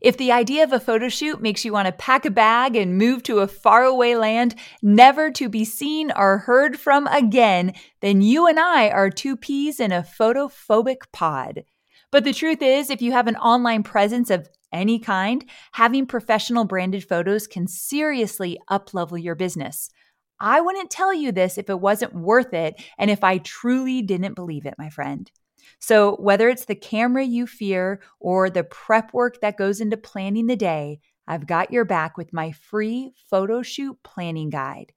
If the idea of a photo shoot makes you want to pack a bag and move to a faraway land, never to be seen or heard from again, then you and I are two peas in a photophobic pod. But the truth is, if you have an online presence of any kind, having professional branded photos can seriously uplevel your business. I wouldn't tell you this if it wasn't worth it and if I truly didn't believe it, my friend. So, whether it's the camera you fear or the prep work that goes into planning the day, I've got your back with my free photo shoot planning guide.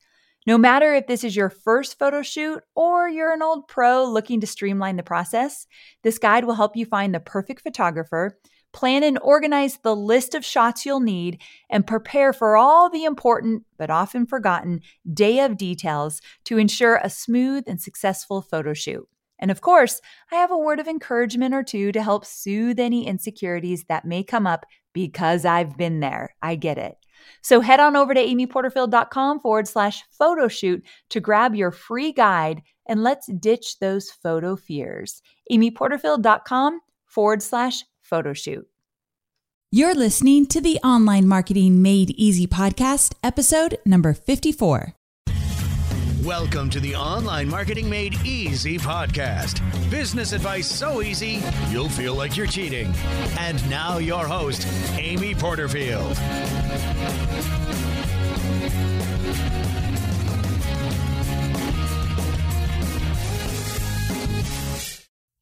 No matter if this is your first photo shoot or you're an old pro looking to streamline the process, this guide will help you find the perfect photographer, plan and organize the list of shots you'll need, and prepare for all the important but often forgotten day of details to ensure a smooth and successful photo shoot. And of course, I have a word of encouragement or two to help soothe any insecurities that may come up because I've been there. I get it. So head on over to amyporterfield.com forward slash photo shoot to grab your free guide and let's ditch those photo fears. amyporterfield.com forward slash photo shoot. You're listening to the Online Marketing Made Easy podcast, episode number 54. Welcome to the Online Marketing Made Easy podcast. Business advice so easy, you'll feel like you're cheating. And now, your host, Amy Porterfield.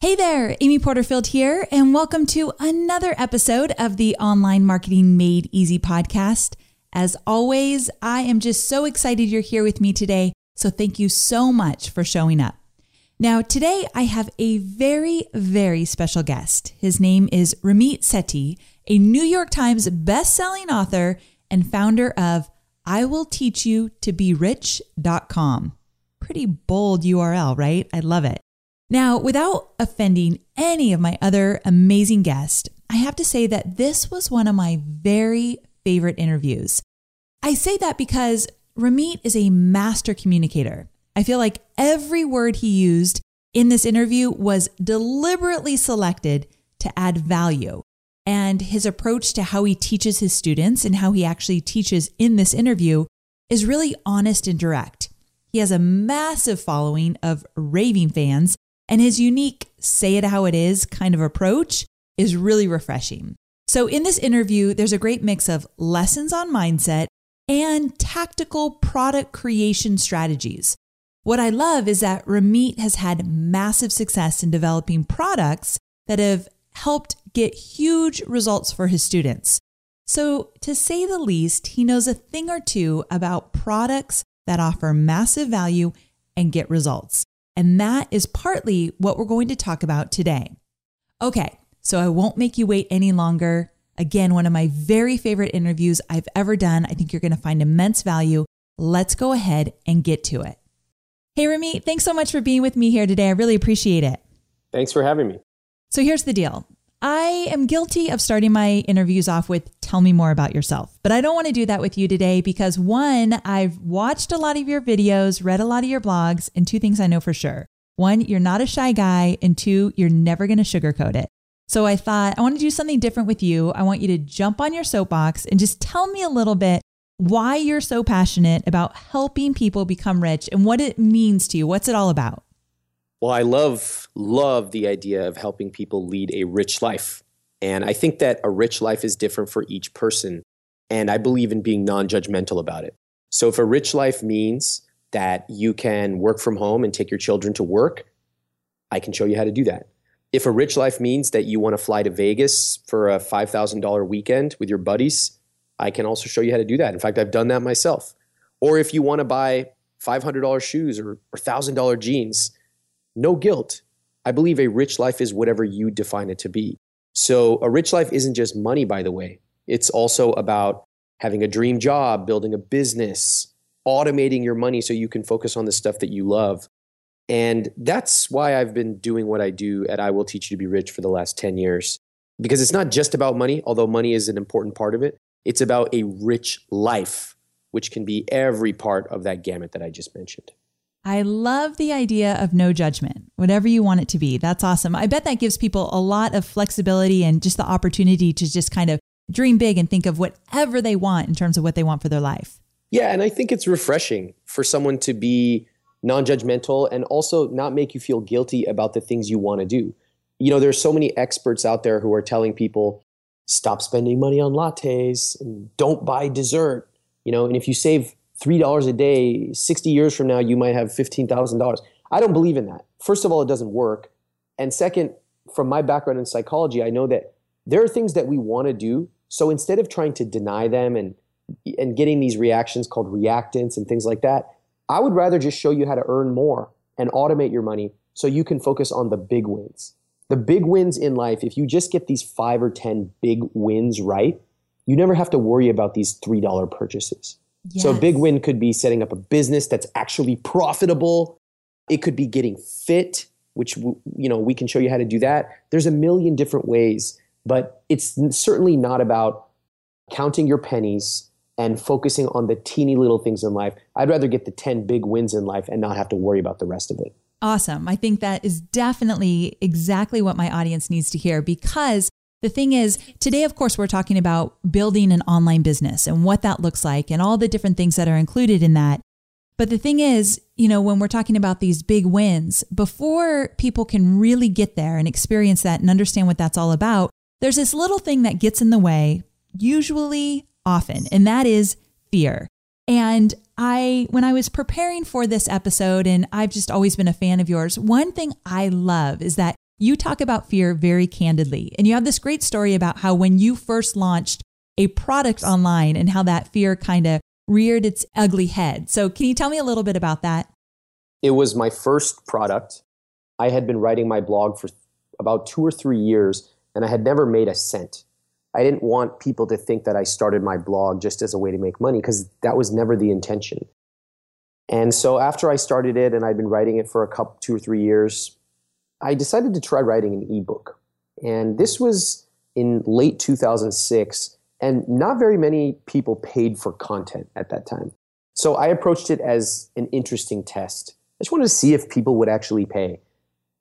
Hey there, Amy Porterfield here, and welcome to another episode of the Online Marketing Made Easy podcast. As always, I am just so excited you're here with me today so thank you so much for showing up. Now, today I have a very, very special guest. His name is Ramit Sethi, a New York Times best-selling author and founder of I will teach you to be rich.com. Pretty bold URL, right? I love it. Now, without offending any of my other amazing guests, I have to say that this was one of my very favorite interviews. I say that because Ramit is a master communicator. I feel like every word he used in this interview was deliberately selected to add value. And his approach to how he teaches his students and how he actually teaches in this interview is really honest and direct. He has a massive following of raving fans, and his unique say it how it is kind of approach is really refreshing. So, in this interview, there's a great mix of lessons on mindset and tactical product creation strategies. What I love is that Ramit has had massive success in developing products that have helped get huge results for his students. So, to say the least, he knows a thing or two about products that offer massive value and get results. And that is partly what we're going to talk about today. Okay, so I won't make you wait any longer. Again, one of my very favorite interviews I've ever done. I think you're going to find immense value. Let's go ahead and get to it. Hey, Ramit, thanks so much for being with me here today. I really appreciate it. Thanks for having me. So here's the deal. I am guilty of starting my interviews off with tell me more about yourself. But I don't want to do that with you today because one, I've watched a lot of your videos, read a lot of your blogs, and two things I know for sure. One, you're not a shy guy, and two, you're never going to sugarcoat it. So I thought, I want to do something different with you. I want you to jump on your soapbox and just tell me a little bit why you're so passionate about helping people become rich and what it means to you. What's it all about? Well, I love, love the idea of helping people lead a rich life. And I think that a rich life is different for each person. And I believe in being non judgmental about it. So if a rich life means that you can work from home and take your children to work, I can show you how to do that. If a rich life means that you want to fly to Vegas for a $5,000 weekend with your buddies, I can also show you how to do that. In fact, I've done that myself. Or if you want to buy $500 shoes or, or $1,000 jeans, no guilt. I believe a rich life is whatever you define it to be. So, a rich life isn't just money, by the way. It's also about having a dream job, building a business, automating your money so you can focus on the stuff that you love. And that's why I've been doing what I do at I Will Teach You to Be Rich for the last 10 years. Because it's not just about money, although money is an important part of it. It's about a rich life, which can be every part of that gamut that I just mentioned. I love the idea of no judgment, whatever you want it to be. That's awesome. I bet that gives people a lot of flexibility and just the opportunity to just kind of dream big and think of whatever they want in terms of what they want for their life. Yeah, and I think it's refreshing for someone to be non-judgmental and also not make you feel guilty about the things you want to do. You know, there's so many experts out there who are telling people stop spending money on lattes and don't buy dessert. You know, and if you save $3 a day, 60 years from now you might have $15,000. I don't believe in that. First of all, it doesn't work. And second, from my background in psychology, I know that there are things that we want to do. So instead of trying to deny them and and getting these reactions called reactance and things like that, I would rather just show you how to earn more and automate your money so you can focus on the big wins. The big wins in life, if you just get these 5 or 10 big wins right, you never have to worry about these $3 purchases. Yes. So a big win could be setting up a business that's actually profitable. It could be getting fit which you know we can show you how to do that. There's a million different ways, but it's certainly not about counting your pennies and focusing on the teeny little things in life. I'd rather get the 10 big wins in life and not have to worry about the rest of it. Awesome. I think that is definitely exactly what my audience needs to hear because the thing is, today, of course, we're talking about building an online business and what that looks like and all the different things that are included in that. But the thing is, you know, when we're talking about these big wins, before people can really get there and experience that and understand what that's all about, there's this little thing that gets in the way, usually often, and that is fear. And I, when I was preparing for this episode, and I've just always been a fan of yours, one thing I love is that you talk about fear very candidly. And you have this great story about how when you first launched a product online and how that fear kind of reared its ugly head. So, can you tell me a little bit about that? It was my first product. I had been writing my blog for about two or three years, and I had never made a cent. I didn't want people to think that I started my blog just as a way to make money because that was never the intention. And so after I started it and I'd been writing it for a couple, two or three years, I decided to try writing an ebook. And this was in late 2006. And not very many people paid for content at that time. So I approached it as an interesting test. I just wanted to see if people would actually pay.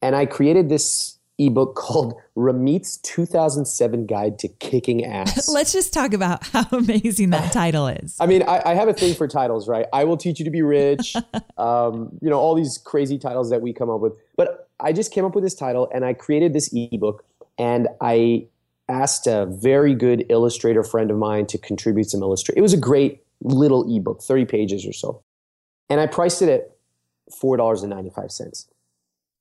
And I created this ebook called Ramit's 2007 Guide to Kicking Ass. Let's just talk about how amazing that title is. I mean, I, I, have a thing for titles, right? I will teach you to be rich. um, you know, all these crazy titles that we come up with. But I just came up with this title and I created this ebook and I asked a very good illustrator friend of mine to contribute some illustration. It was a great little ebook, 30 pages or so. And I priced it at $4.95.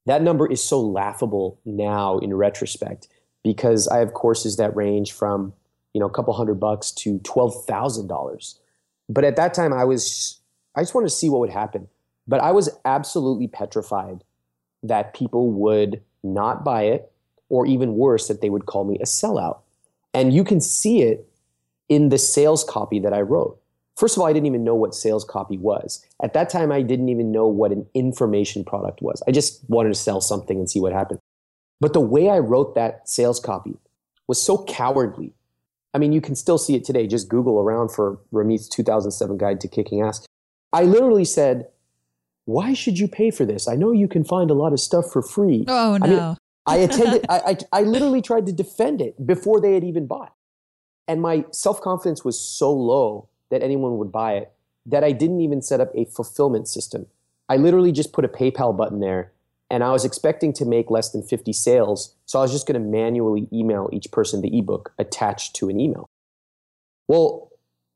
That number is so laughable now in retrospect because I have courses that range from, you know, a couple hundred bucks to $12,000. But at that time I was I just wanted to see what would happen. But I was absolutely petrified that people would not buy it or even worse, that they would call me a sellout. And you can see it in the sales copy that I wrote. First of all, I didn't even know what sales copy was. At that time, I didn't even know what an information product was. I just wanted to sell something and see what happened. But the way I wrote that sales copy was so cowardly. I mean, you can still see it today. Just Google around for Ramit's 2007 Guide to Kicking Ass. I literally said, Why should you pay for this? I know you can find a lot of stuff for free. Oh, no. I mean, I attended, I, I, I literally tried to defend it before they had even bought. And my self confidence was so low that anyone would buy it that I didn't even set up a fulfillment system. I literally just put a PayPal button there and I was expecting to make less than 50 sales. So I was just going to manually email each person the ebook attached to an email. Well,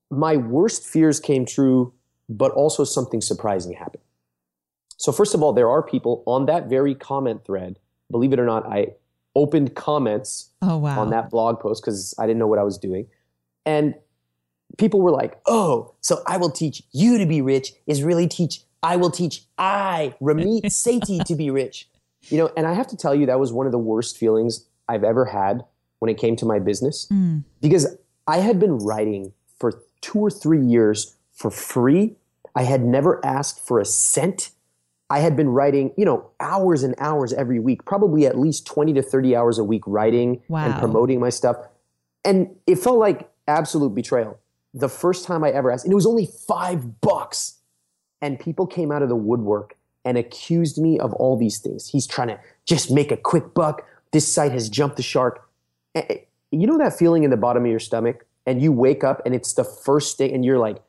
my worst fears came true, but also something surprising happened. So, first of all, there are people on that very comment thread believe it or not, I opened comments oh, wow. on that blog post because I didn't know what I was doing. And people were like, oh, so I will teach you to be rich is really teach, I will teach I, Ramit Sethi, to be rich. You know, and I have to tell you, that was one of the worst feelings I've ever had when it came to my business mm. because I had been writing for two or three years for free. I had never asked for a cent I had been writing, you know, hours and hours every week, probably at least 20 to 30 hours a week writing wow. and promoting my stuff. And it felt like absolute betrayal. The first time I ever asked, and it was only five bucks. And people came out of the woodwork and accused me of all these things. He's trying to just make a quick buck. This site has jumped the shark. you know that feeling in the bottom of your stomach and you wake up and it's the first day and you're like,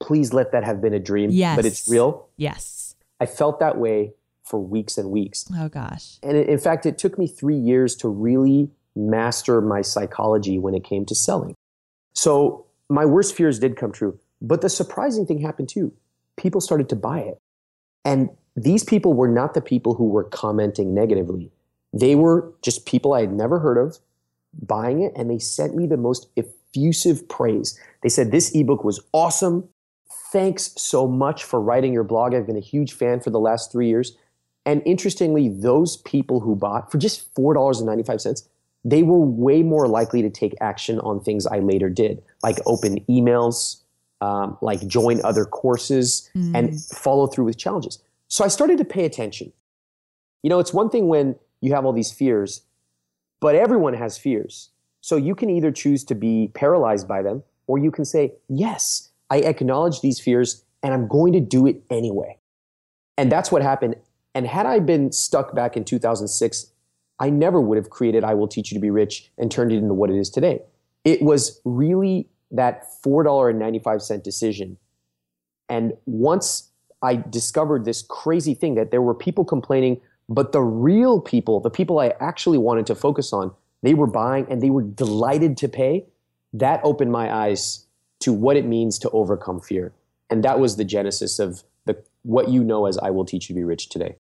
please let that have been a dream, yes. but it's real. Yes. I felt that way for weeks and weeks. Oh gosh. And in fact, it took me three years to really master my psychology when it came to selling. So my worst fears did come true. But the surprising thing happened too. People started to buy it. And these people were not the people who were commenting negatively. They were just people I had never heard of buying it, and they sent me the most effusive praise. They said, This ebook was awesome. Thanks so much for writing your blog. I've been a huge fan for the last three years. And interestingly, those people who bought for just $4.95, they were way more likely to take action on things I later did, like open emails, um, like join other courses, mm. and follow through with challenges. So I started to pay attention. You know, it's one thing when you have all these fears, but everyone has fears. So you can either choose to be paralyzed by them, or you can say, Yes, I acknowledge these fears and I'm going to do it anyway. And that's what happened. And had I been stuck back in 2006, I never would have created I Will Teach You to Be Rich and turned it into what it is today. It was really that $4.95 decision. And once I discovered this crazy thing that there were people complaining, but the real people, the people I actually wanted to focus on, they were buying and they were delighted to pay. That opened my eyes to what it means to overcome fear. And that was the genesis of the what you know as I will teach you to be rich today.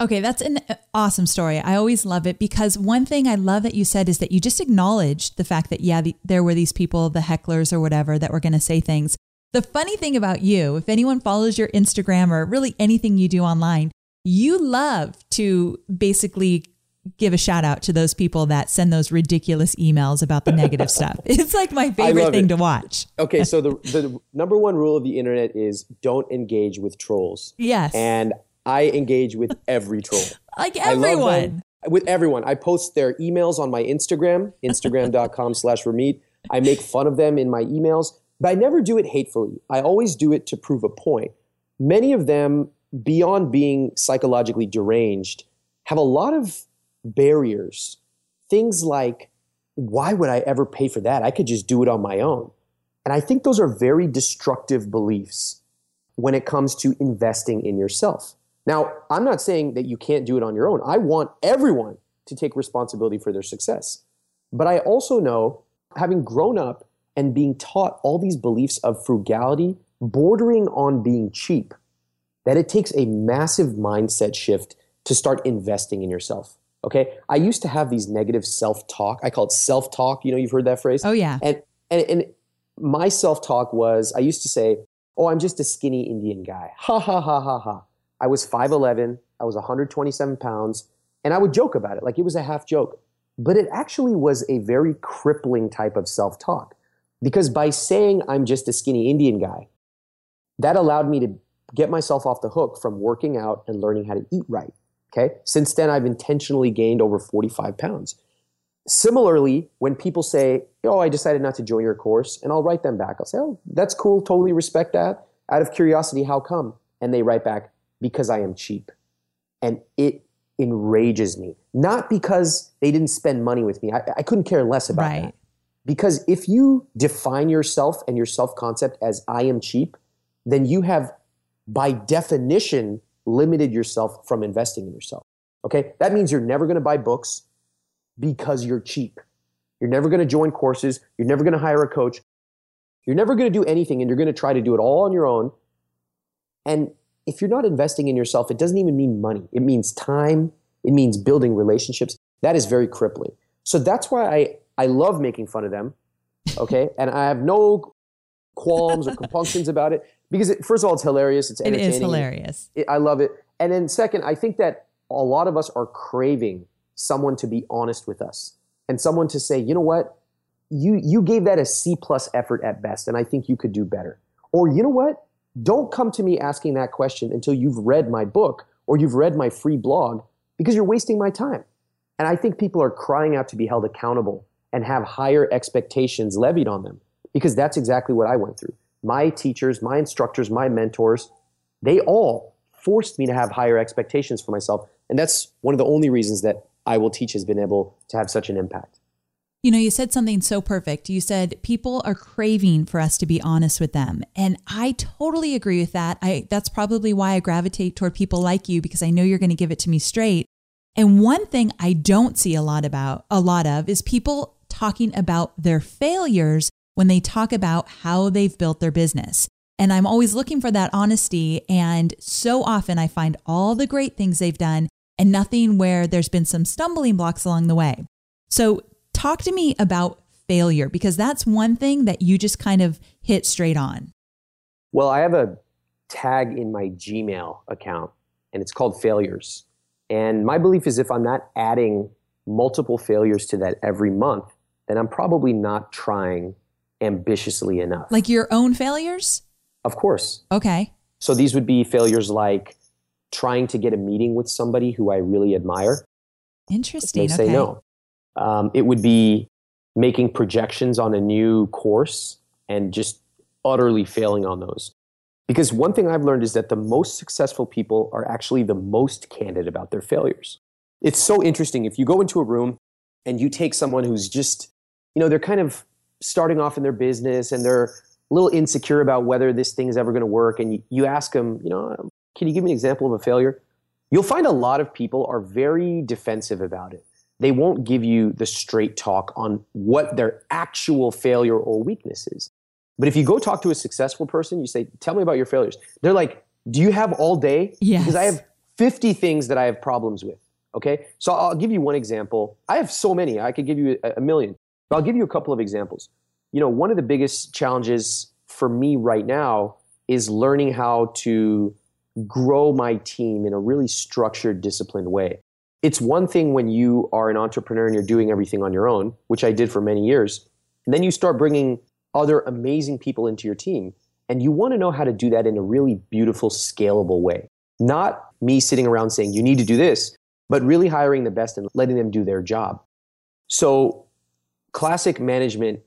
Okay, that's an awesome story. I always love it because one thing I love that you said is that you just acknowledged the fact that, yeah, the, there were these people, the hecklers or whatever, that were going to say things. The funny thing about you, if anyone follows your Instagram or really anything you do online, you love to basically give a shout out to those people that send those ridiculous emails about the negative stuff. It's like my favorite thing it. to watch. Okay, so the the number one rule of the internet is don't engage with trolls. Yes. And I engage with every troll. like everyone. With everyone. I post their emails on my Instagram, instagram.com slash Ramit. I make fun of them in my emails, but I never do it hatefully. I always do it to prove a point. Many of them, beyond being psychologically deranged, have a lot of barriers. Things like, why would I ever pay for that? I could just do it on my own. And I think those are very destructive beliefs when it comes to investing in yourself. Now, I'm not saying that you can't do it on your own. I want everyone to take responsibility for their success. But I also know, having grown up and being taught all these beliefs of frugality, bordering on being cheap, that it takes a massive mindset shift to start investing in yourself. Okay. I used to have these negative self talk. I call it self talk. You know, you've heard that phrase? Oh, yeah. And, and, and my self talk was I used to say, Oh, I'm just a skinny Indian guy. Ha ha ha ha ha. I was 5'11, I was 127 pounds, and I would joke about it like it was a half joke. But it actually was a very crippling type of self talk because by saying I'm just a skinny Indian guy, that allowed me to get myself off the hook from working out and learning how to eat right. Okay. Since then, I've intentionally gained over 45 pounds. Similarly, when people say, Oh, I decided not to join your course, and I'll write them back, I'll say, Oh, that's cool. Totally respect that. Out of curiosity, how come? And they write back, Because I am cheap. And it enrages me. Not because they didn't spend money with me. I, I couldn't care less about right. that. Because if you define yourself and your self concept as I am cheap, then you have, by definition, limited yourself from investing in yourself. Okay? That means you're never going to buy books because you're cheap. You're never going to join courses. You're never going to hire a coach. You're never going to do anything and you're going to try to do it all on your own. And if you're not investing in yourself, it doesn't even mean money. It means time. It means building relationships. That is very crippling. So that's why I, I love making fun of them. Okay. and I have no qualms or compunctions about it because it, first of all, it's hilarious. It's entertaining. It is hilarious. It, I love it. And then second, I think that a lot of us are craving someone to be honest with us and someone to say, you know what, you you gave that a C plus effort at best, and I think you could do better. Or you know what, don't come to me asking that question until you've read my book or you've read my free blog because you're wasting my time. And I think people are crying out to be held accountable and have higher expectations levied on them because that's exactly what I went through my teachers, my instructors, my mentors, they all forced me to have higher expectations for myself. And that's one of the only reasons that I Will Teach has been able to have such an impact. You know, you said something so perfect. You said people are craving for us to be honest with them. And I totally agree with that. I that's probably why I gravitate toward people like you because I know you're going to give it to me straight. And one thing I don't see a lot about a lot of is people talking about their failures when they talk about how they've built their business. And I'm always looking for that honesty and so often I find all the great things they've done and nothing where there's been some stumbling blocks along the way. So talk to me about failure because that's one thing that you just kind of hit straight on. Well, I have a tag in my Gmail account and it's called failures. And my belief is if I'm not adding multiple failures to that every month, then I'm probably not trying ambitiously enough. Like your own failures? Of course. Okay. So these would be failures like trying to get a meeting with somebody who I really admire. Interesting. They say okay. no. Um, it would be making projections on a new course and just utterly failing on those. Because one thing I've learned is that the most successful people are actually the most candid about their failures. It's so interesting. If you go into a room and you take someone who's just, you know, they're kind of starting off in their business and they're a little insecure about whether this thing is ever going to work, and you, you ask them, you know, can you give me an example of a failure? You'll find a lot of people are very defensive about it they won't give you the straight talk on what their actual failure or weakness is. But if you go talk to a successful person, you say, Tell me about your failures. They're like, Do you have all day? Yes. Because I have 50 things that I have problems with. Okay. So I'll give you one example. I have so many, I could give you a, a million, but I'll give you a couple of examples. You know, one of the biggest challenges for me right now is learning how to grow my team in a really structured, disciplined way it's one thing when you are an entrepreneur and you're doing everything on your own, which I did for many years. And then you start bringing other amazing people into your team. And you want to know how to do that in a really beautiful, scalable way. Not me sitting around saying, you need to do this, but really hiring the best and letting them do their job. So, classic management,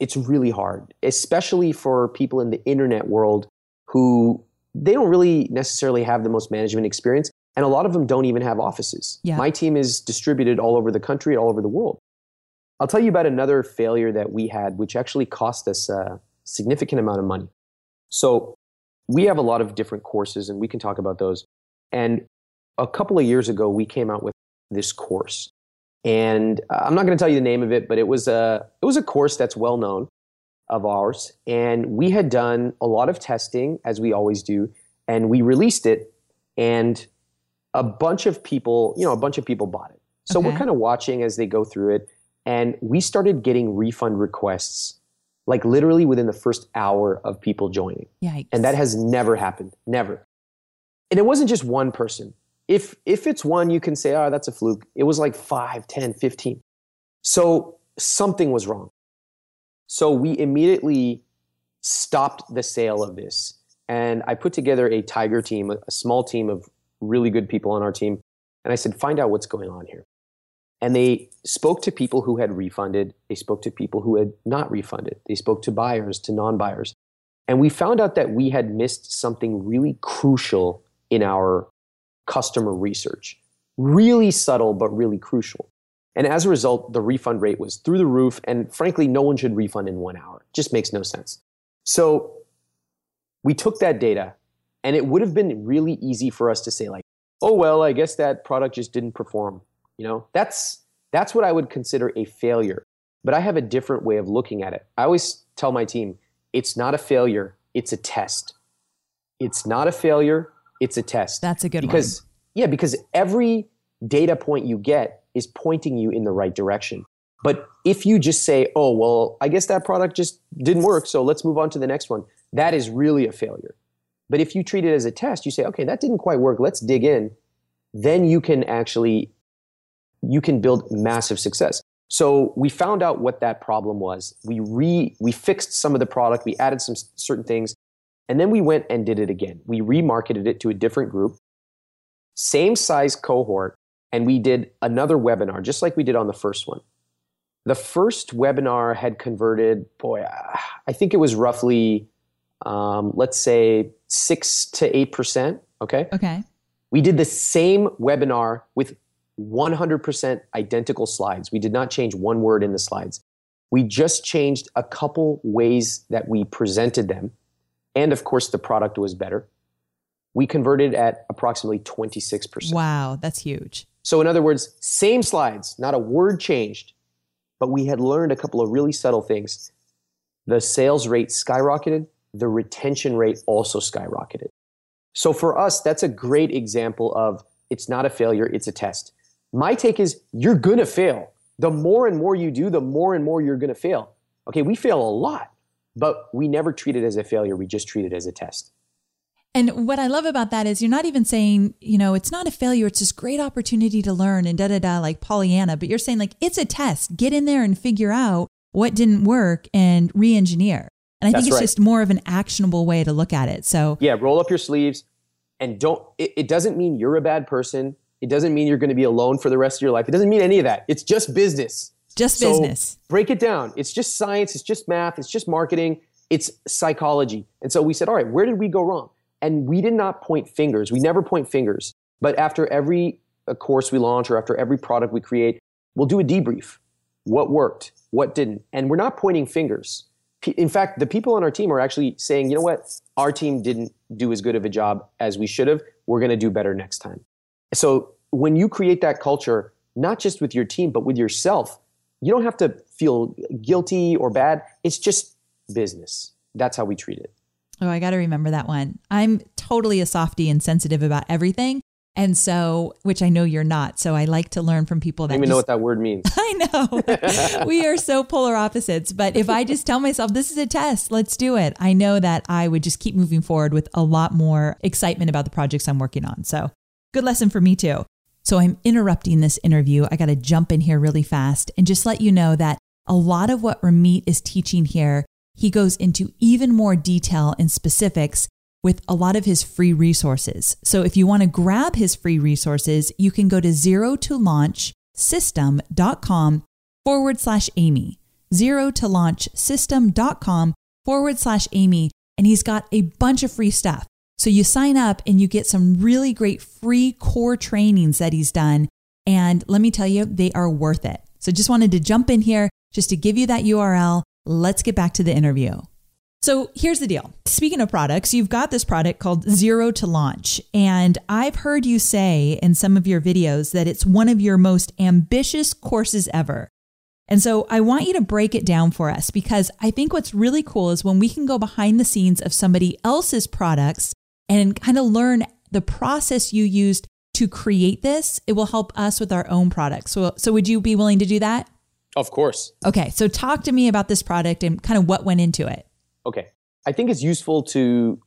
it's really hard, especially for people in the internet world who they don't really necessarily have the most management experience and a lot of them don't even have offices. Yeah. My team is distributed all over the country, all over the world. I'll tell you about another failure that we had, which actually cost us a significant amount of money. So, we have a lot of different courses, and we can talk about those. And a couple of years ago, we came out with this course. And uh, I'm not going to tell you the name of it, but it was a it was a course that's well known of ours, and we had done a lot of testing as we always do, and we released it. And a bunch of people, you know, a bunch of people bought it. So Okay. we're kind of watching as they go through it. And we started getting refund requests like literally within the first hour of people joining. Yikes. And that has never happened. Never. And it wasn't just one person. If if it's one, you can say, oh, that's a fluke. It was like 5, 10, 15. So something was wrong. So we immediately stopped the sale of this. And I put together a tiger team, a, a small team of really good people on our team. And I said, find out what's going on here. And they spoke to people who had refunded. They spoke to people who had not refunded. They spoke to buyers, to non buyers. And we found out that we had missed something really crucial in our customer research. Really subtle, but really crucial. And as a result, the refund rate was through the roof. And frankly, no one should refund in one hour. It just makes no sense. So we took that data, and it would have been really easy for us to say, like, oh, well, I guess that product just didn't perform. You know, that's that's what I would consider a failure. But I have a different way of looking at it. I always tell my team, it's not a failure, it's a test. It's not a failure, it's a test. That's a good one. because yeah, because every data point you get is pointing you in the right direction. But if you just say, "Oh, well, I guess that product just didn't work, so let's move on to the next one." That is really a failure. But if you treat it as a test, you say, "Okay, that didn't quite work. Let's dig in." Then you can actually you can build massive success. So we found out what that problem was. We re we fixed some of the product, we added some certain things, and then we went and did it again. We remarketed it to a different group, same size cohort, and we did another webinar just like we did on the first one. The first webinar had converted, boy, I think it was roughly, um, let's say six to eight percent. Okay. Okay. we did the same webinar with 100% identical slides. We did not change one word in the slides. We just changed a couple ways that we presented them. And of course, the product was better. We converted at approximately 26%. Wow, that's huge. So, in other words, same slides, not a word changed, but we had learned a couple of really subtle things. The sales rate skyrocketed, the retention rate also skyrocketed. So, for us, that's a great example of it's not a failure, it's a test. My take is you're gonna fail. The more and more you do, the more and more you're gonna fail. Okay, we fail a lot, but we never treat it as a failure, we just treat it as a test. And what I love about that is you're not even saying, you know, it's not a failure, it's this great opportunity to learn and da da da, like Pollyanna, but you're saying, like, it's a test. Get in there and figure out what didn't work and re engineer. And I That's think it's right. just more of an actionable way to look at it. So, yeah, roll up your sleeves and don't, it, it doesn't mean you're a bad person. It doesn't mean you're going to be alone for the rest of your life. It doesn't mean any of that. It's just business. Just so business. Break it down. It's just science. It's just math. It's just marketing. It's psychology. And so we said, all right, where did we go wrong? And we did not point fingers. We never point fingers. But after every uh, course we launch or after every product we create, we'll do a debrief. What worked? What didn't? And we're not pointing fingers. In fact, the people on our team are actually saying, you know what? Our team didn't do as good of a job as we should have. We're going to do better next time. So when you create that culture, not just with your team, but with yourself, you don't have to feel guilty or bad. It's just business. That's how we treat it. Oh, I got to remember that one. I'm totally a softy and sensitive about everything. And so, which I know you're not. So I like to learn from people that I don't even just, know what that word means. I know. we are so polar opposites. But if I just tell myself, this is a test, let's do it, I know that I would just keep moving forward with a lot more excitement about the projects I'm working on. So good lesson for me too. So I'm interrupting this interview. I got to jump in here really fast and just let you know that a lot of what Ramit is teaching here, he goes into even more detail and specifics with a lot of his free resources. So if you want to grab his free resources, you can go to zero to launch system.com forward slash Amy. Zero to launch system.com forward slash Amy. And he's got a bunch of free stuff. So you sign up and you get some really great free core trainings that he's done. And let me tell you, they are worth it. So just wanted to jump in here just to give you that URL. Let's get back to the interview. So here's the deal. Speaking of products, you've got this product called Zero to Launch. And I've heard you say in some of your videos that it's one of your most ambitious courses ever. And so I want you to break it down for us because I think what's really cool is when we can go behind the scenes of somebody else's products and kind of learn the process you used to create this, it will help us with our own products. So, so would you be willing to do that? Of course. Okay. So talk to me about this product and kind of what went into it. Okay. I think it's useful to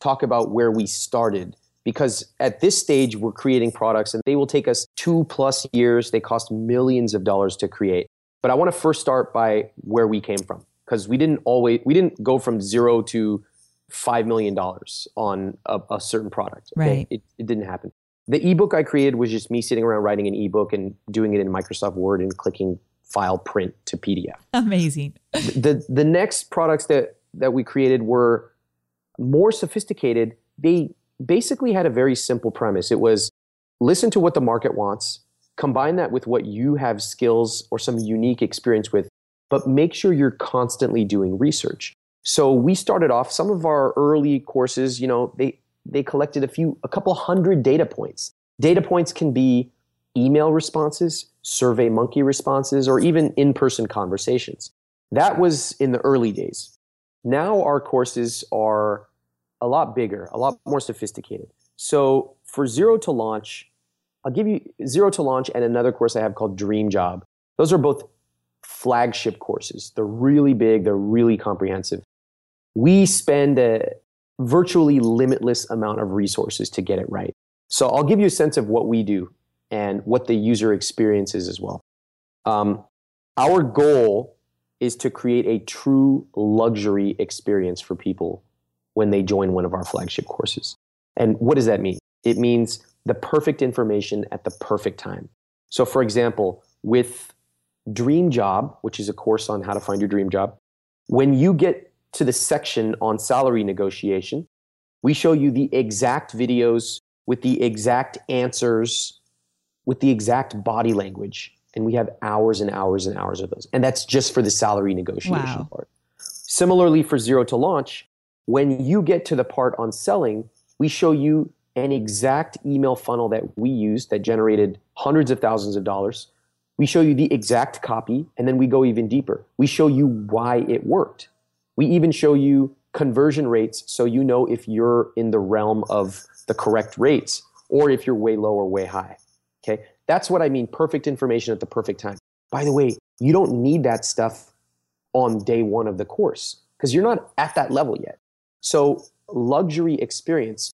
talk about where we started because at this stage we're creating products and they will take us two plus years. They cost millions of dollars to create. But I want to first start by where we came from because we didn't always we didn't go from zero to five million dollars on a, a, certain product. Right. It, it didn't happen. The ebook I created was just me sitting around writing an ebook and doing it in Microsoft Word and clicking file print to PDF. Amazing. the the next products that that we created were more sophisticated. They basically had a very simple premise. It was listen to what the market wants, combine that with what you have skills or some unique experience with, but make sure you're constantly doing research. So we started off some of our early courses, you know, they they collected a few a couple hundred data points. Data points can be email responses, survey monkey responses or even in-person conversations. That was in the early days. Now our courses are a lot bigger, a lot more sophisticated. So for zero to launch, I'll give you zero to launch and another course I have called Dream Job. Those are both flagship courses. They're really big, they're really comprehensive we spend a virtually limitless amount of resources to get it right. So I'll give you a sense of what we do and what the user experience is as well. Um, our goal is to create a true luxury experience for people when they join one of our flagship courses. And what does that mean? It means the perfect information at the perfect time. So, for example, with Dream Job, which is a course on how to find your dream job, when you get to the section on salary negotiation. We show you the exact videos with the exact answers with the exact body language. And we have hours and hours and hours of those. And that's just for the salary negotiation Wow. part. Similarly, for zero to launch, when you get to the part on selling, we show you an exact email funnel that we used that generated hundreds of thousands of dollars. We show you the exact copy, and then we go even deeper. We show you why it worked. We even show you conversion rates so you know if you're in the realm of the correct rates or if you're way low or way high. Okay? That's what I mean perfect information at the perfect time. By the way, you don't need that stuff on day one of the course because you're not at that level yet. So, luxury experience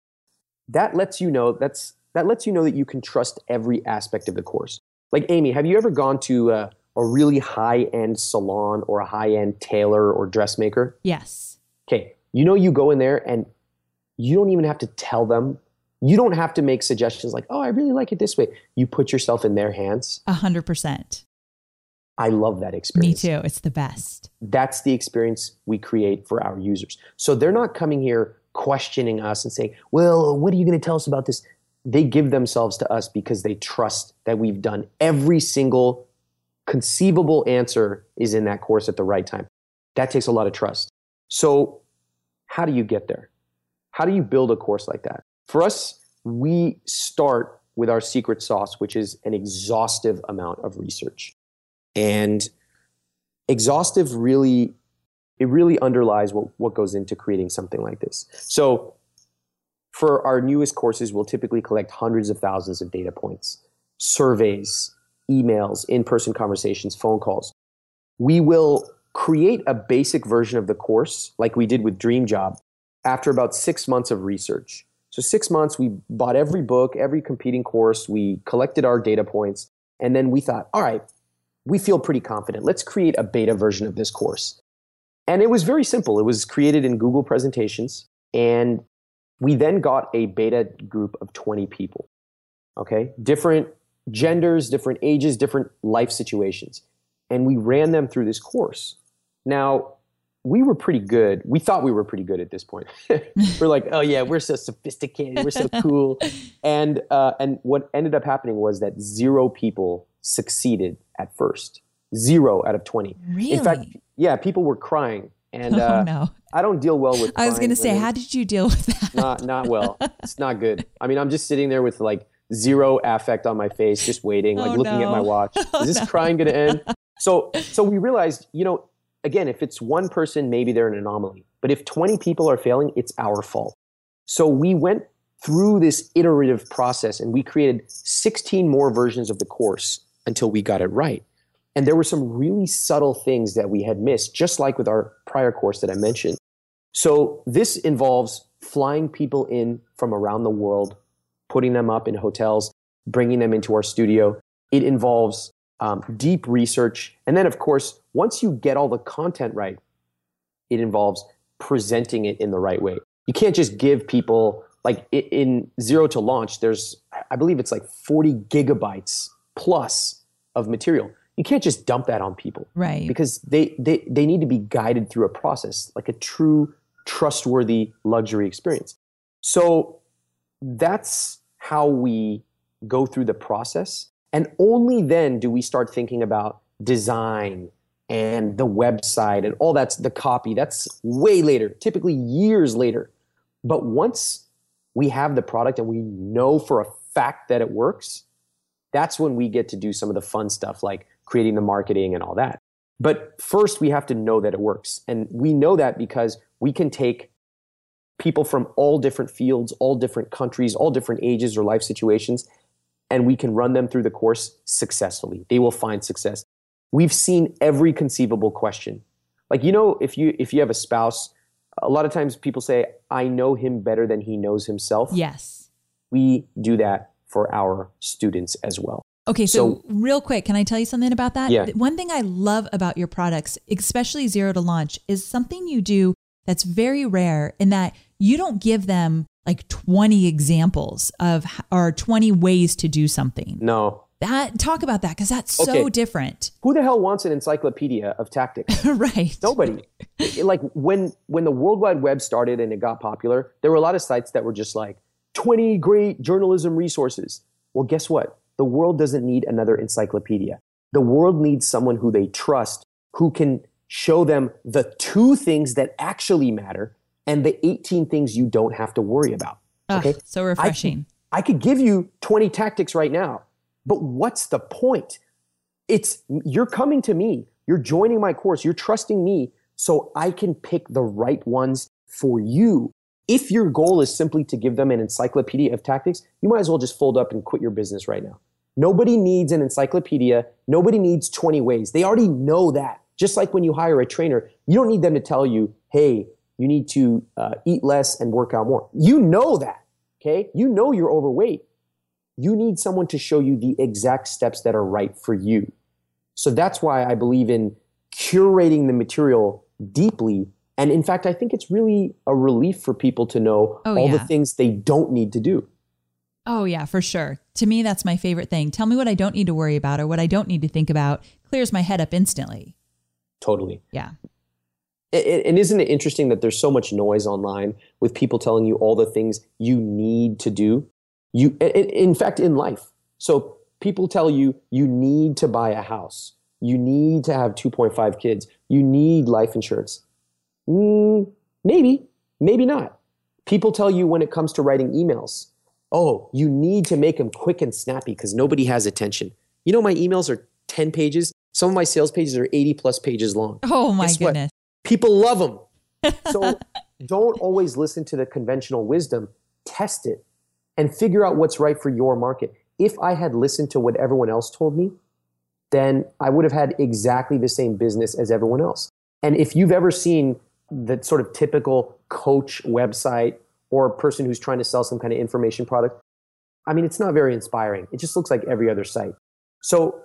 that lets you know that's that lets you know that you can trust every aspect of the course. Like Amy, have you ever gone to a, a really high-end salon or a high-end tailor or dressmaker? Yes. Okay, you know you go in there and you don't even have to tell them. You don't have to make suggestions like, "Oh, I really like it this way." You put yourself in their hands. A hundred percent. I love that experience. Me too. It's the best. That's the experience we create for our users. So they're not coming here questioning us and saying, "Well, what are you going to tell us about this?" They give themselves to us because they trust that we've done every single conceivable answer is in that course at the right time. That takes a lot of trust. So, how do you get there? How do you build a course like that? For us, we start with our secret sauce, which is an exhaustive amount of research. And exhaustive really it really underlies what, what goes into creating something like this. So for our newest courses, we'll typically collect hundreds of thousands of data points, surveys, emails, in-person conversations, phone calls. We will create a basic version of the course like we did with Dream Job after about six months of research. So six months, we bought every book, every competing course, we collected our data points, and then we thought, all right, we feel pretty confident. Let's create a beta version of this course. And it was very simple. It was created in Google Presentations, and we then got a beta group of 20 people. Okay? Different genders, different ages, different life situations. And we ran them through this course. Now, we were pretty good. We thought we were pretty good at this point. we're like, oh yeah, we're so sophisticated, we're so cool. And uh, and what ended up happening was that zero people succeeded at first. Zero out of twenty. Really? In fact, yeah, people were crying, and oh uh, no. I don't deal well with. I was going to say, how did you deal with that? not not well. It's not good. I mean, I'm just sitting there with like zero affect on my face, just waiting, like Oh, looking at my watch. Oh, Is this no. crying going to end? So so we realized, you know, again, if it's one person, maybe they're an anomaly. But if 20 people are failing, it's our fault. So we went through this iterative process and we created 16 more versions of the course until we got it right. And there were some really subtle things that we had missed, just like with our prior course that I mentioned. So this involves flying people in from around the world, putting them up in hotels, bringing them into our studio. It involves um, deep research. And then, of course, once you get all the content right, it involves presenting it in the right way. You can't just give people, like in zero to launch, there's, I believe it's like 40 gigabytes plus of material. You can't just dump that on people right. because they, they, they need to be guided through a process, like a true, trustworthy luxury experience. So that's how we go through the process. And only then do we start thinking about design and the website and all that's the copy. That's way later, typically years later. But once we have the product and we know for a fact that it works, that's when we get to do some of the fun stuff like creating the marketing and all that. But first, we have to know that it works. And we know that because we can take people from all different fields, all different countries, all different ages or life situations, and we can run them through the course successfully. They will find success. We've seen every conceivable question. Like you know, if you if you have a spouse, a lot of times people say, "I know him better than he knows himself." yes. We do that for our students as well. Okay, so, So- real quick, can I tell you something about that? Yeah. One thing I love about your products, especially zero to launch, is something you do that's very rare in that you don't give them like 20 examples of or 20 ways to do something. No, That talk about that because that's so different. who the hell wants an encyclopedia of tactics? right. Nobody. Like when when the World Wide Web started and it got popular, there were a lot of sites that were just like 20 great journalism resources. Well, guess what? the world doesn't need another encyclopedia. The world needs someone who they trust, who can show them the two things that actually matter and the 18 things you don't have to worry about. Ah, okay. Ugh, so refreshing. I, I could give you 20 tactics right now, but what's the point? It's you're coming to me, you're joining my course, you're trusting me so I can pick the right ones for you. If your goal is simply to give them an encyclopedia of tactics, you might as well just fold up and quit your business right now. Nobody needs an encyclopedia. Nobody needs 20 ways. They already know that. Just like when you hire a trainer, you don't need them to tell you, hey, you need to uh, eat less and work out more. You know that, okay? You know you're overweight. You need someone to show you the exact steps that are right for you. So that's why I believe in curating the material deeply. And in fact, I think it's really a relief for people to know oh, all yeah. the things they don't need to do. Oh, yeah, for sure. To me, that's my favorite thing. Tell me what I don't need to worry about or what I don't need to think about. Clears my head up instantly. Totally. Yeah. And isn't it interesting that there's so much noise online with people telling you all the things you need to do? You, in fact, in life. So people tell you you need to buy a house, you need to have 2.5 kids, you need life insurance. Mm, maybe, maybe not. People tell you when it comes to writing emails, oh, you need to make them quick and snappy because nobody has attention. You know, my emails are 10 pages. Some of my sales pages are 80 plus pages long. Oh my Guess goodness. People love them. So don't always listen to the conventional wisdom. Test it and figure out what's right for your market. If I had listened to what everyone else told me, then I would have had exactly the same business as everyone else. And if you've ever seen the sort of typical coach website or a person who's trying to sell some kind of information product, I mean, it's not very inspiring. It just looks like every other site. So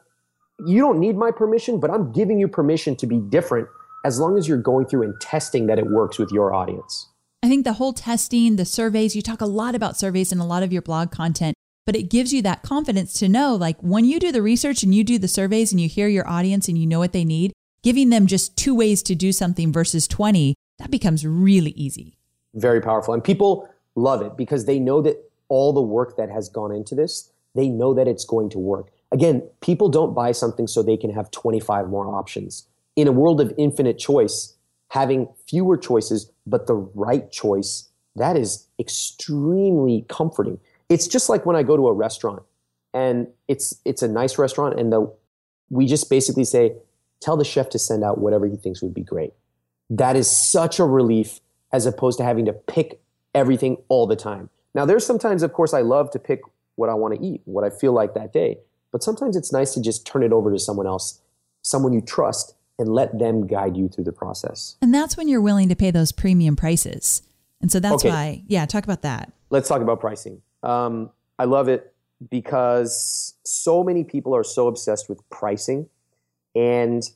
you don't need my permission, but I'm giving you permission to be different as long as you're going through and testing that it works with your audience. I think the whole testing, the surveys, you talk a lot about surveys in a lot of your blog content, but it gives you that confidence to know like when you do the research and you do the surveys and you hear your audience and you know what they need, giving them just two ways to do something versus 20, that becomes really easy. Very powerful. And people love it because they know that all the work that has gone into this, they know that it's going to work. Again, people don't buy something so they can have 25 more options. In a world of infinite choice, having fewer choices, but the right choice, that is extremely comforting. It's just like when I go to a restaurant and it's it's a nice restaurant and the we just basically say, tell the chef to send out whatever he thinks would be great. That is such a relief as opposed to having to pick everything all the time. Now, there's sometimes, of course, I love to pick what I want to eat, what I feel like that day. But sometimes it's nice to just turn it over to someone else, someone you trust, and let them guide you through the process. And that's when you're willing to pay those premium prices. And so that's okay. why, yeah, talk about that. Let's talk about pricing. Um, I love it because so many people are so obsessed with pricing, and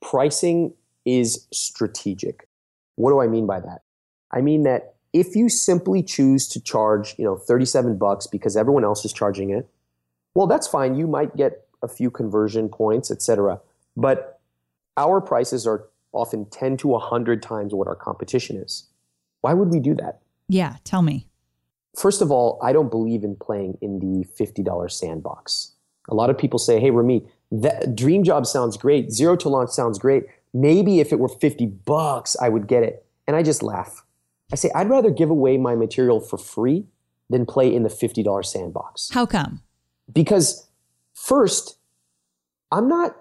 pricing is strategic. What do I mean by that? I mean that if you simply choose to charge, you know, 37 bucks because everyone else is charging it, well, that's fine. You might get a few conversion points, etc. But our prices are often 10 to 100 times what our competition is. Why would we do that? Yeah, tell me. First of all, I don't believe in playing in the $50 sandbox. A lot of people say, hey, Ramit, that dream job sounds great. Zero to launch sounds great. Maybe if it were 50 bucks, I would get it. And I just laugh. I say, I'd rather give away my material for free than play in the $50 sandbox. How come? because first i'm not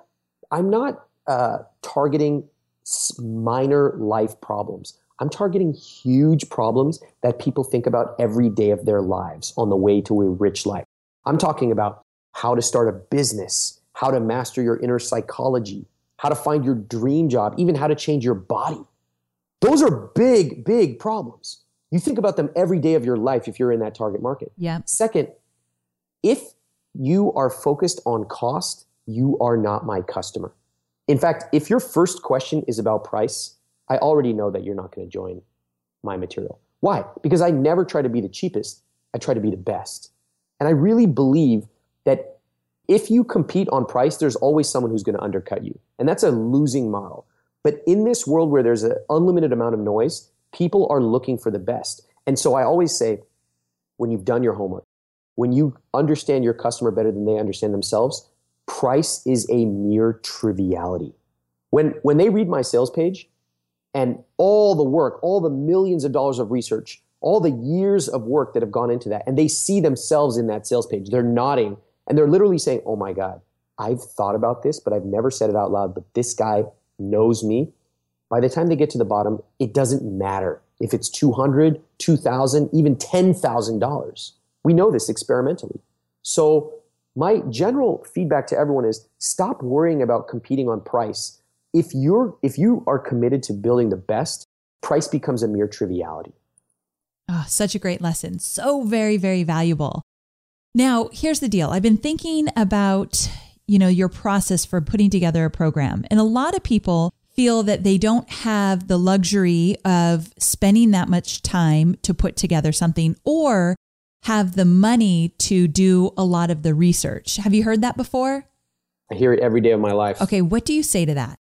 i'm not uh, targeting minor life problems. I'm targeting huge problems that people think about every day of their lives on the way to a rich life. I'm talking about how to start a business how to master your inner psychology how to find your dream job even how to change your body. Those are big big problems. You think about them every day of your life if you're in that target market. Yeah. Second if you are focused on cost, you are not my customer. In fact, if your first question is about price, I already know that you're not going to join my material. Why? Because I never try to be the cheapest, I try to be the best. And I really believe that if you compete on price, there's always someone who's going to undercut you. And that's a losing model. But in this world where there's an unlimited amount of noise, people are looking for the best. And so I always say, when you've done your homework, when you understand your customer better than they understand themselves, price is a mere triviality. When, when they read my sales page and all the work, all the millions of dollars of research, all the years of work that have gone into that, and they see themselves in that sales page, they're nodding and they're literally saying, Oh my God, I've thought about this, but I've never said it out loud, but this guy knows me. By the time they get to the bottom, it doesn't matter if it's 200, 2000, even $10,000. We know this experimentally. So my general feedback to everyone is stop worrying about competing on price. If you're if you are committed to building the best, price becomes a mere triviality. Oh, such a great lesson. So very, very valuable. Now, here's the deal. I've been thinking about, you know, your process for putting together a program. And a lot of people feel that they don't have the luxury of spending that much time to put together something or have the money to do a lot of the research. Have you heard that before? I hear it every day of my life. Okay, what do you say to that?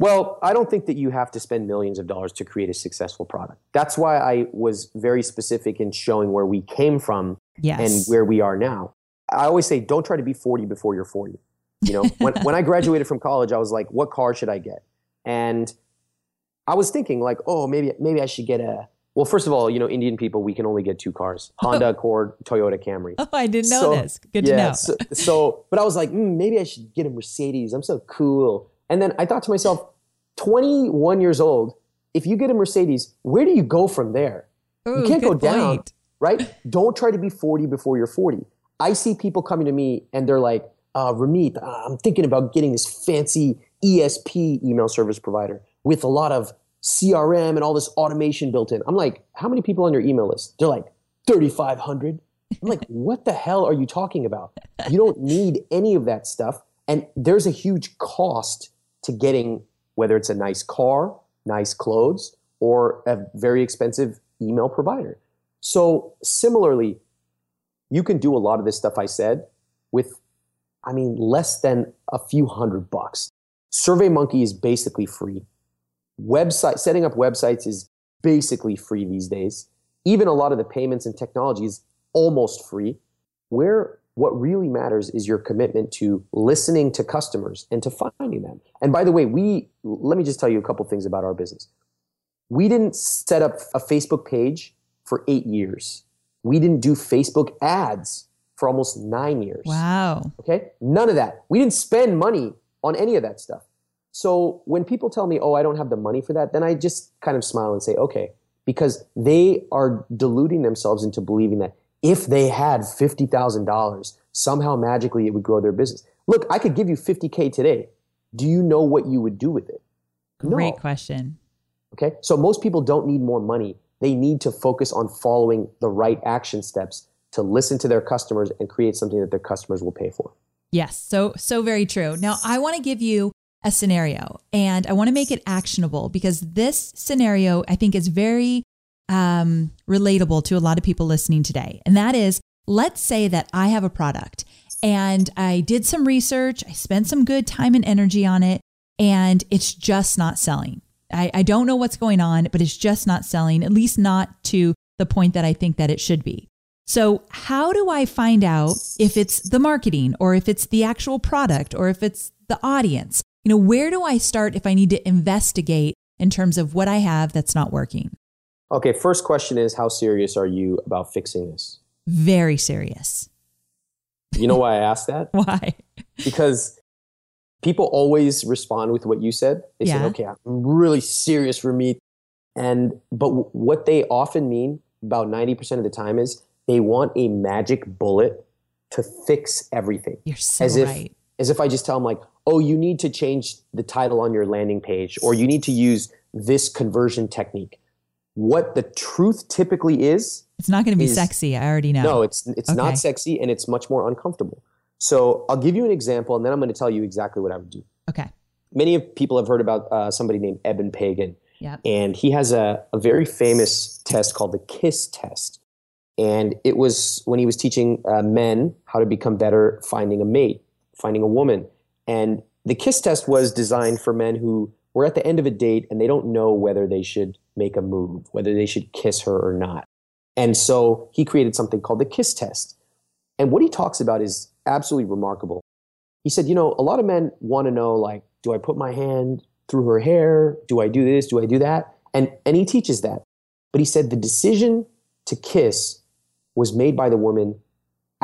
Well, I don't think that you have to spend millions of dollars to create a successful product. That's why I was very specific in showing where we came from yes. and where we are now. I always say, don't try to be 40 before you're 40. You know, when, when I graduated from college, I was like, what car should I get? And I was thinking like, oh, maybe maybe I should get a. Well, first of all, you know, Indian people we can only get two cars: Honda Accord, Toyota Camry. Oh, I didn't know so, this. Good yeah, to know. So, so, but I was like, mm, maybe I should get a Mercedes. I'm so cool. And then I thought to myself, 21 years old, if you get a Mercedes, where do you go from there? Ooh, you can't go point. down, right? Don't try to be 40 before you're 40. I see people coming to me and they're like, uh, Ramit, uh, I'm thinking about getting this fancy ESP email service provider with a lot of CRM and all this automation built in. I'm like, how many people on your email list? They're like, 3,500. I'm like, what the hell are you talking about? You don't need any of that stuff. And there's a huge cost to getting, whether it's a nice car, nice clothes, or a very expensive email provider. So, similarly, you can do a lot of this stuff I said with, I mean, less than a few hundred bucks. SurveyMonkey is basically free. Website setting up websites is basically free these days. Even a lot of the payments and technology is almost free. Where what really matters is your commitment to listening to customers and to finding them. And by the way, we let me just tell you a couple things about our business. We didn't set up a Facebook page for 8 years. We didn't do Facebook ads for almost 9 years. Wow. Okay? None of that. We didn't spend money on any of that stuff. So when people tell me, oh, I don't have the money for that, then I just kind of smile and say, okay, because they are deluding themselves into believing that if they had $50,000, somehow magically it would grow their business. Look, I could give you 50K today. Do you know what you would do with it? Great no. question. Okay. So most people don't need more money. They need to focus on following the right action steps to listen to their customers and create something that their customers will pay for. Yes, so so very true. Now, I want to give you a scenario and I want to make it actionable because this scenario I think is very um, relatable to a lot of people listening today. And that is, let's say that I have a product and I did some research, I spent some good time and energy on it, and it's just not selling. I, I don't know what's going on, but it's just not selling, at least not to the point that I think that it should be. So, how do I find out if it's the marketing or if it's the actual product or if it's the audience? You know, where do I start if I need to investigate in terms of what I have that's not working? Okay, first question is how serious are you about fixing this? Very serious. You know why I asked that? why? Because people always respond with what you said. They yeah. say, "Okay, I'm really serious for me." And but what they often mean about 90% of the time is they want a magic bullet to fix everything. You're so as right. If, as if I just tell them like, oh, you need to change the title on your landing page, or you need to use this conversion technique. What the truth typically is, it's not going to be is, sexy. I already know. No, it's it's okay. not sexy, and it's much more uncomfortable. So I'll give you an example, and then I'm going to tell you exactly what I would do. Okay. Many of people have heard about uh, somebody named Eben Pagan. Yep. And he has a, a very famous test called the KISS test. And it was when he was teaching uh, men how to become better finding a mate, finding a woman. And the KISS test was designed for men who were at the end of a date and they don't know whether they should make a move, whether they should kiss her or not. And so he created something called the KISS test. And what he talks about is absolutely remarkable. He said, you know, a lot of men want to know, like, do I put my hand through her hair? Do I do this? Do I do that? And, and he teaches that. But he said the decision to kiss was made by the woman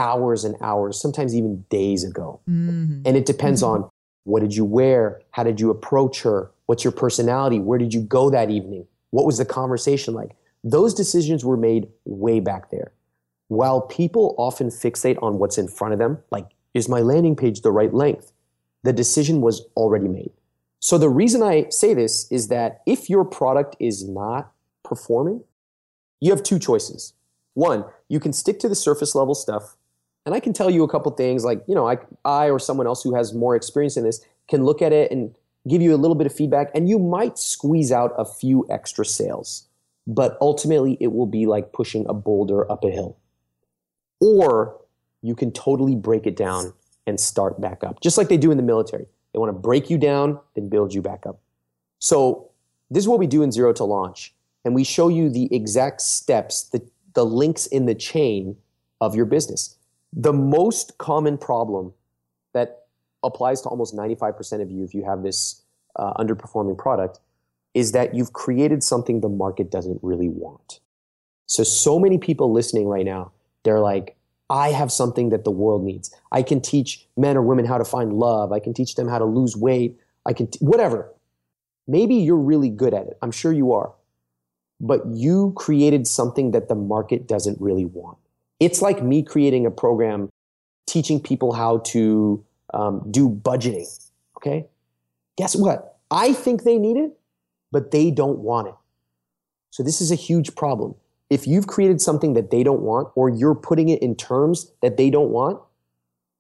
hours and hours, sometimes even days ago. Mm-hmm. And it depends mm-hmm. on what did you wear? How did you approach her? What's your personality? Where did you go that evening? What was the conversation like? Those decisions were made way back there. While people often fixate on what's in front of them, like, is my landing page the right length? The decision was already made. So the reason I say this is that if your product is not performing, you have two choices. One, you can stick to the surface level stuff. And I can tell you a couple things like, you know, I, I or someone else who has more experience in this can look at it and give you a little bit of feedback and you might squeeze out a few extra sales. But ultimately, it will be like pushing a boulder up a hill. Or you can totally break it down and start back up, just like they do in the military. They want to break you down, then build you back up. So, this is what we do in Zero to Launch and we show you the exact steps, the, the links in the chain of your business. The most common problem that applies to almost 95% of you if you have this uh, underperforming product is that you've created something the market doesn't really want. So, so many people listening right now, they're like, I have something that the world needs. I can teach men or women how to find love. I can teach them how to lose weight. I can, t- whatever. Maybe you're really good at it. I'm sure you are but you created something that the market doesn't really want. It's like me creating a program teaching people how to um, do budgeting. Okay. Guess what? I think they need it, but they don't want it. So this is a huge problem. If you've created something that they don't want, or you're putting it in terms that they don't want,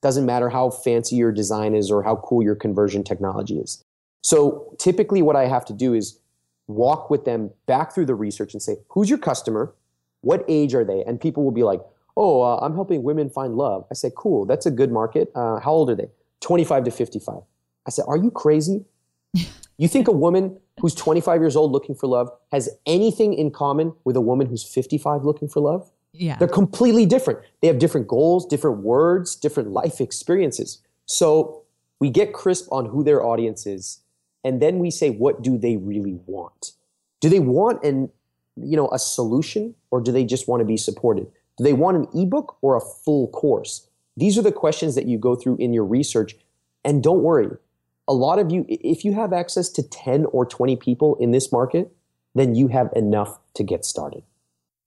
doesn't matter how fancy your design is or how cool your conversion technology is. So typically, what I have to do is walk with them back through the research and say, who's your customer? What age are they? And people will be like, oh, uh, I'm helping women find love. I say, cool, that's a good market. Uh, how old are they? 25 to 55. I said, are you crazy? you think a woman who's 25 years old looking for love has anything in common with a woman who's 55 looking for love? Yeah. They're completely different. They have different goals, different words, different life experiences. So we get crisp on who their audience is and then we say what do they really want do they want an you know a solution or do they just want to be supported do they want an ebook or a full course? These are the questions that you go through in your research. And don't worry a lot of you if you have access to 10 or 20 people in this market then you have enough to get started.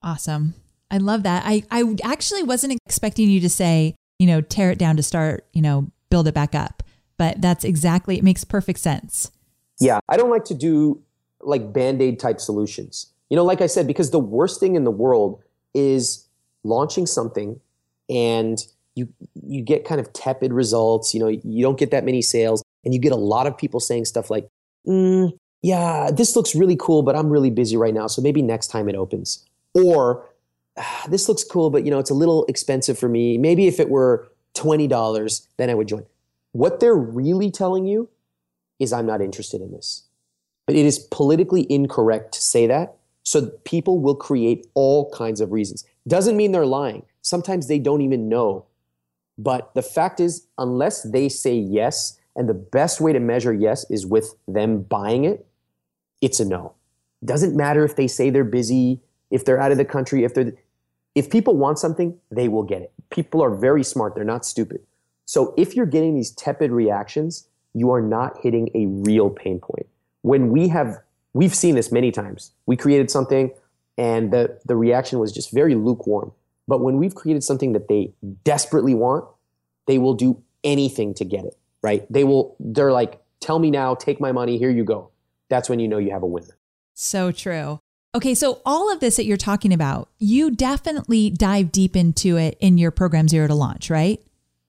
Awesome. I love that. I i actually wasn't expecting you to say you know tear it down to start you know build it back up. But that's exactly it makes perfect sense. Yeah, I don't like to do like band aid type solutions. You know, like I said, because the worst thing in the world is launching something and you you get kind of tepid results. You know, you don't get that many sales, and you get a lot of people saying stuff like, mm, "Yeah, this looks really cool, but I'm really busy right now, so maybe next time it opens." Or ah, this looks cool, but you know, it's a little expensive for me. Maybe if it were twenty dollars, then I would join. What they're really telling you is I'm not interested in this. But it is politically incorrect to say that. So people will create all kinds of reasons. Doesn't mean they're lying. Sometimes they don't even know. But the fact is, unless they say yes, and the best way to measure yes is with them buying it, it's a no. Doesn't matter if they say they're busy, if they're out of the country, if they're if people want something, they will get it. People are very smart, they're not stupid. So if you're getting these tepid reactions, you are not hitting a real pain point. When we have, we've seen this many times. We created something and the, the reaction was just very lukewarm. But when we've created something that they desperately want, they will do anything to get it, right? They will, they're like, tell me now, take my money, here you go. That's when you know you have a winner. So true. Okay, so all of this that you're talking about, you definitely dive deep into it in your program Zero to Launch, right?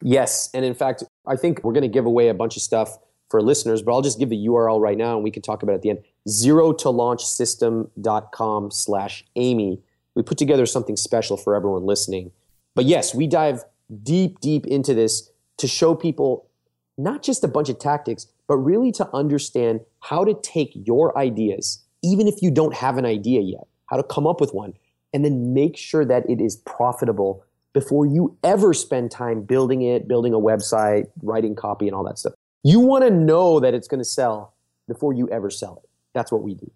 Yes. And in fact, I think we're going to give away a bunch of stuff for listeners, but I'll just give the URL right now and we can talk about it at the end. Zero to launch system.com slash Amy. We put together something special for everyone listening. But yes, we dive deep, deep into this to show people not just a bunch of tactics, but really to understand how to take your ideas, even if you don't have an idea yet, how to come up with one, and then make sure that it is profitable before you ever spend time building it, building a website, writing copy, and all that stuff. You want to know that it's going to sell before you ever sell it. That's what we do.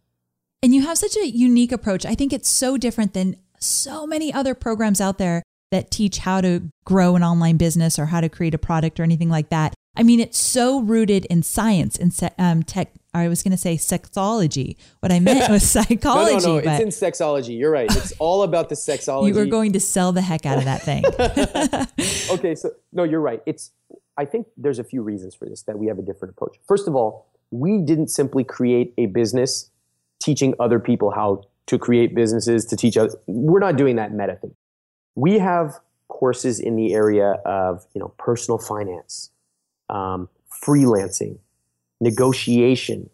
And you have such a unique approach. I think it's so different than so many other programs out there that teach how to grow an online business or how to create a product or anything like that. I mean, it's so rooted in science and um, tech. I was going to say sexology. What I meant was psychology. no, no, no. It's in sexology. You're right. It's all about the sexology. You were going to sell the heck out of that thing. okay, so no, you're right. It's. I think there's a few reasons for this that we have a different approach. First of all, we didn't simply create a business teaching other people how to create businesses to teach others. We're not doing that meta thing. We have courses in the area of you know personal finance, um, freelancing, negotiation,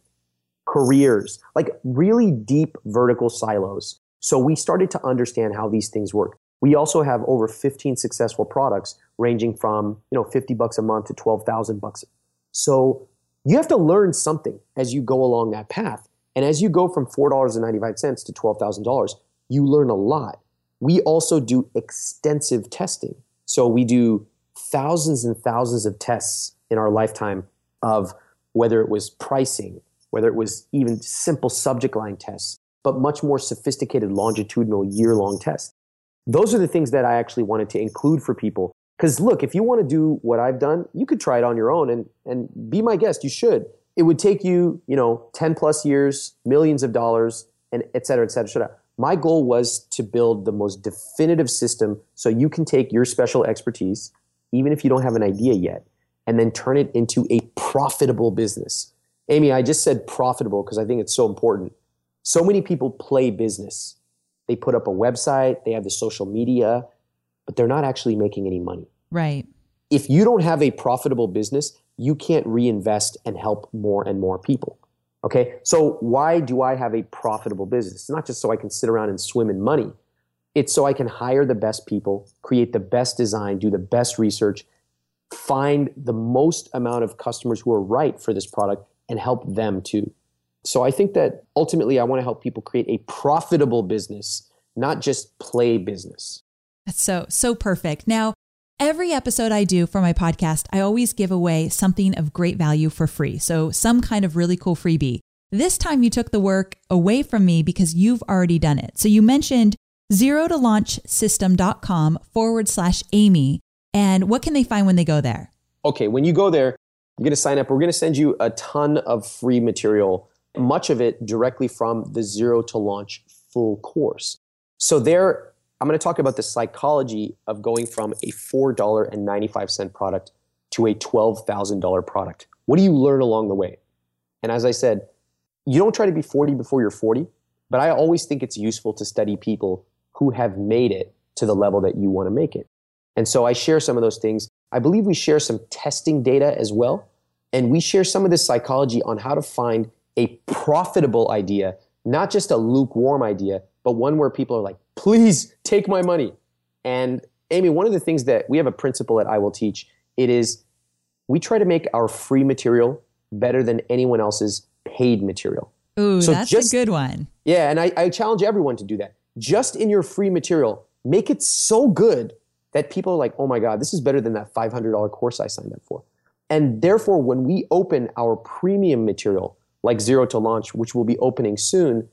careers, like really deep vertical silos. So we started to understand how these things work. We also have over 15 successful products ranging from, you know, 50 bucks a month to 12,000 bucks. So you have to learn something as you go along that path. And as you go from $4.95 to $12,000, you learn a lot. We also do extensive testing. So we do thousands and thousands of tests in our lifetime of whether it was pricing, whether it was even simple subject line tests, but much more sophisticated longitudinal year long tests. Those are the things that I actually wanted to include for people. Because look, if you want to do what I've done, you could try it on your own and, and be my guest. You should. It would take you, you know, 10 plus years, millions of dollars, and et cetera, et cetera, et cetera. My goal was to build the most definitive system so you can take your special expertise, even if you don't have an idea yet, and then turn it into a profitable business. Amy, I just said profitable because I think it's so important. So many people play business. They put up a website, they have the social media, but they're not actually making any money. Right. If you don't have a profitable business, you can't reinvest and help more and more people. Okay. So why do I have a profitable business? It's not just so I can sit around and swim in money. It's so I can hire the best people, create the best design, do the best research, find the most amount of customers who are right for this product and help them too. So I think that ultimately I want to help people create a profitable business, not just play business. That's so, so perfect. Now, every episode I do for my podcast, I always give away something of great value for free. So, some kind of really cool freebie. This time you took the work away from me because you've already done it. So, you mentioned zero to launch system.com forward slash Amy. And what can they find when they go there? Okay, when you go there, you're going to sign up. We're going to send you a ton of free material, much of it directly from the Zero to Launch full course. So, there, I'm going to talk about the psychology of going from a $4.95 product to a $12,000 product. What do you learn along the way? And as I said, you don't try to be 40 before you're 40, but I always think it's useful to study people who have made it to the level that you want to make it. And so I share some of those things. I believe we share some testing data as well. And we share some of this psychology on how to find a profitable idea, not just a lukewarm idea, but one where people are like, please take my money. And Amy, one of the things that we have a principle that I will teach, it is we try to make our free material better than anyone else's paid material. Ooh, so that's just, a good one. Yeah, and I, I challenge everyone to do that. Just in your free material, make it so good that people are like, oh my God, this is better than that $500 course I signed up for. And therefore, when we open our premium material, like Zero to Launch, which will be opening soon,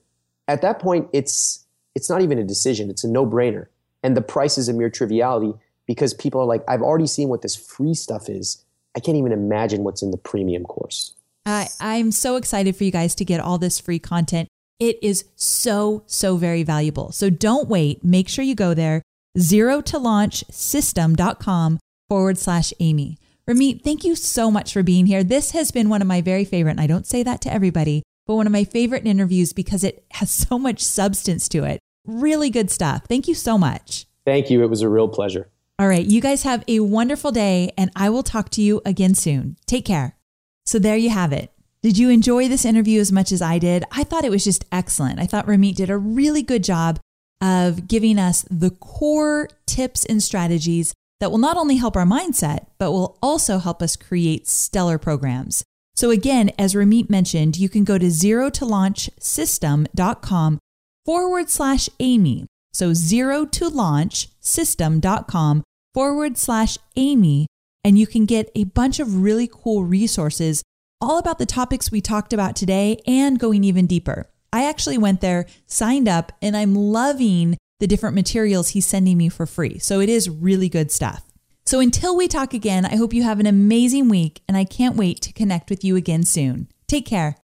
at that point, it's it's not even a decision; it's a no-brainer, and the price is a mere triviality because people are like, "I've already seen what this free stuff is. I can't even imagine what's in the premium course." I I'm so excited for you guys to get all this free content. It is so so very valuable. So don't wait. Make sure you go there. Zero to launch system.com forward slash Amy. Ramit, thank you so much for being here. This has been one of my very favorite, and I don't say that to everybody, but one of my favorite interviews because it has so much substance to it. Really good stuff. Thank you so much. Thank you. It was a real pleasure. All right. You guys have a wonderful day, and I will talk to you again soon. Take care. So, there you have it. Did you enjoy this interview as much as I did? I thought it was just excellent. I thought Ramit did a really good job of giving us the core tips and strategies that will not only help our mindset, but will also help us create stellar programs. So again, as Ramit mentioned, you can go to zero to launch system.com forward slash Amy. So zero to launch system.com forward slash Amy, and you can get a bunch of really cool resources all about the topics we talked about today and going even deeper. I actually went there, signed up, and I'm loving the different materials he's sending me for free. So it is really good stuff. So until we talk again, I hope you have an amazing week, and I can't wait to connect with you again soon. Take care.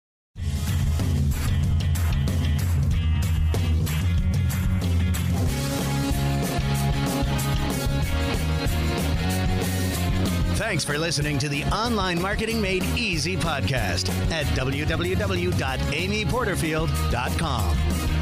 Thanks for listening to the Online Marketing Made Easy podcast at www.amyporterfield.com.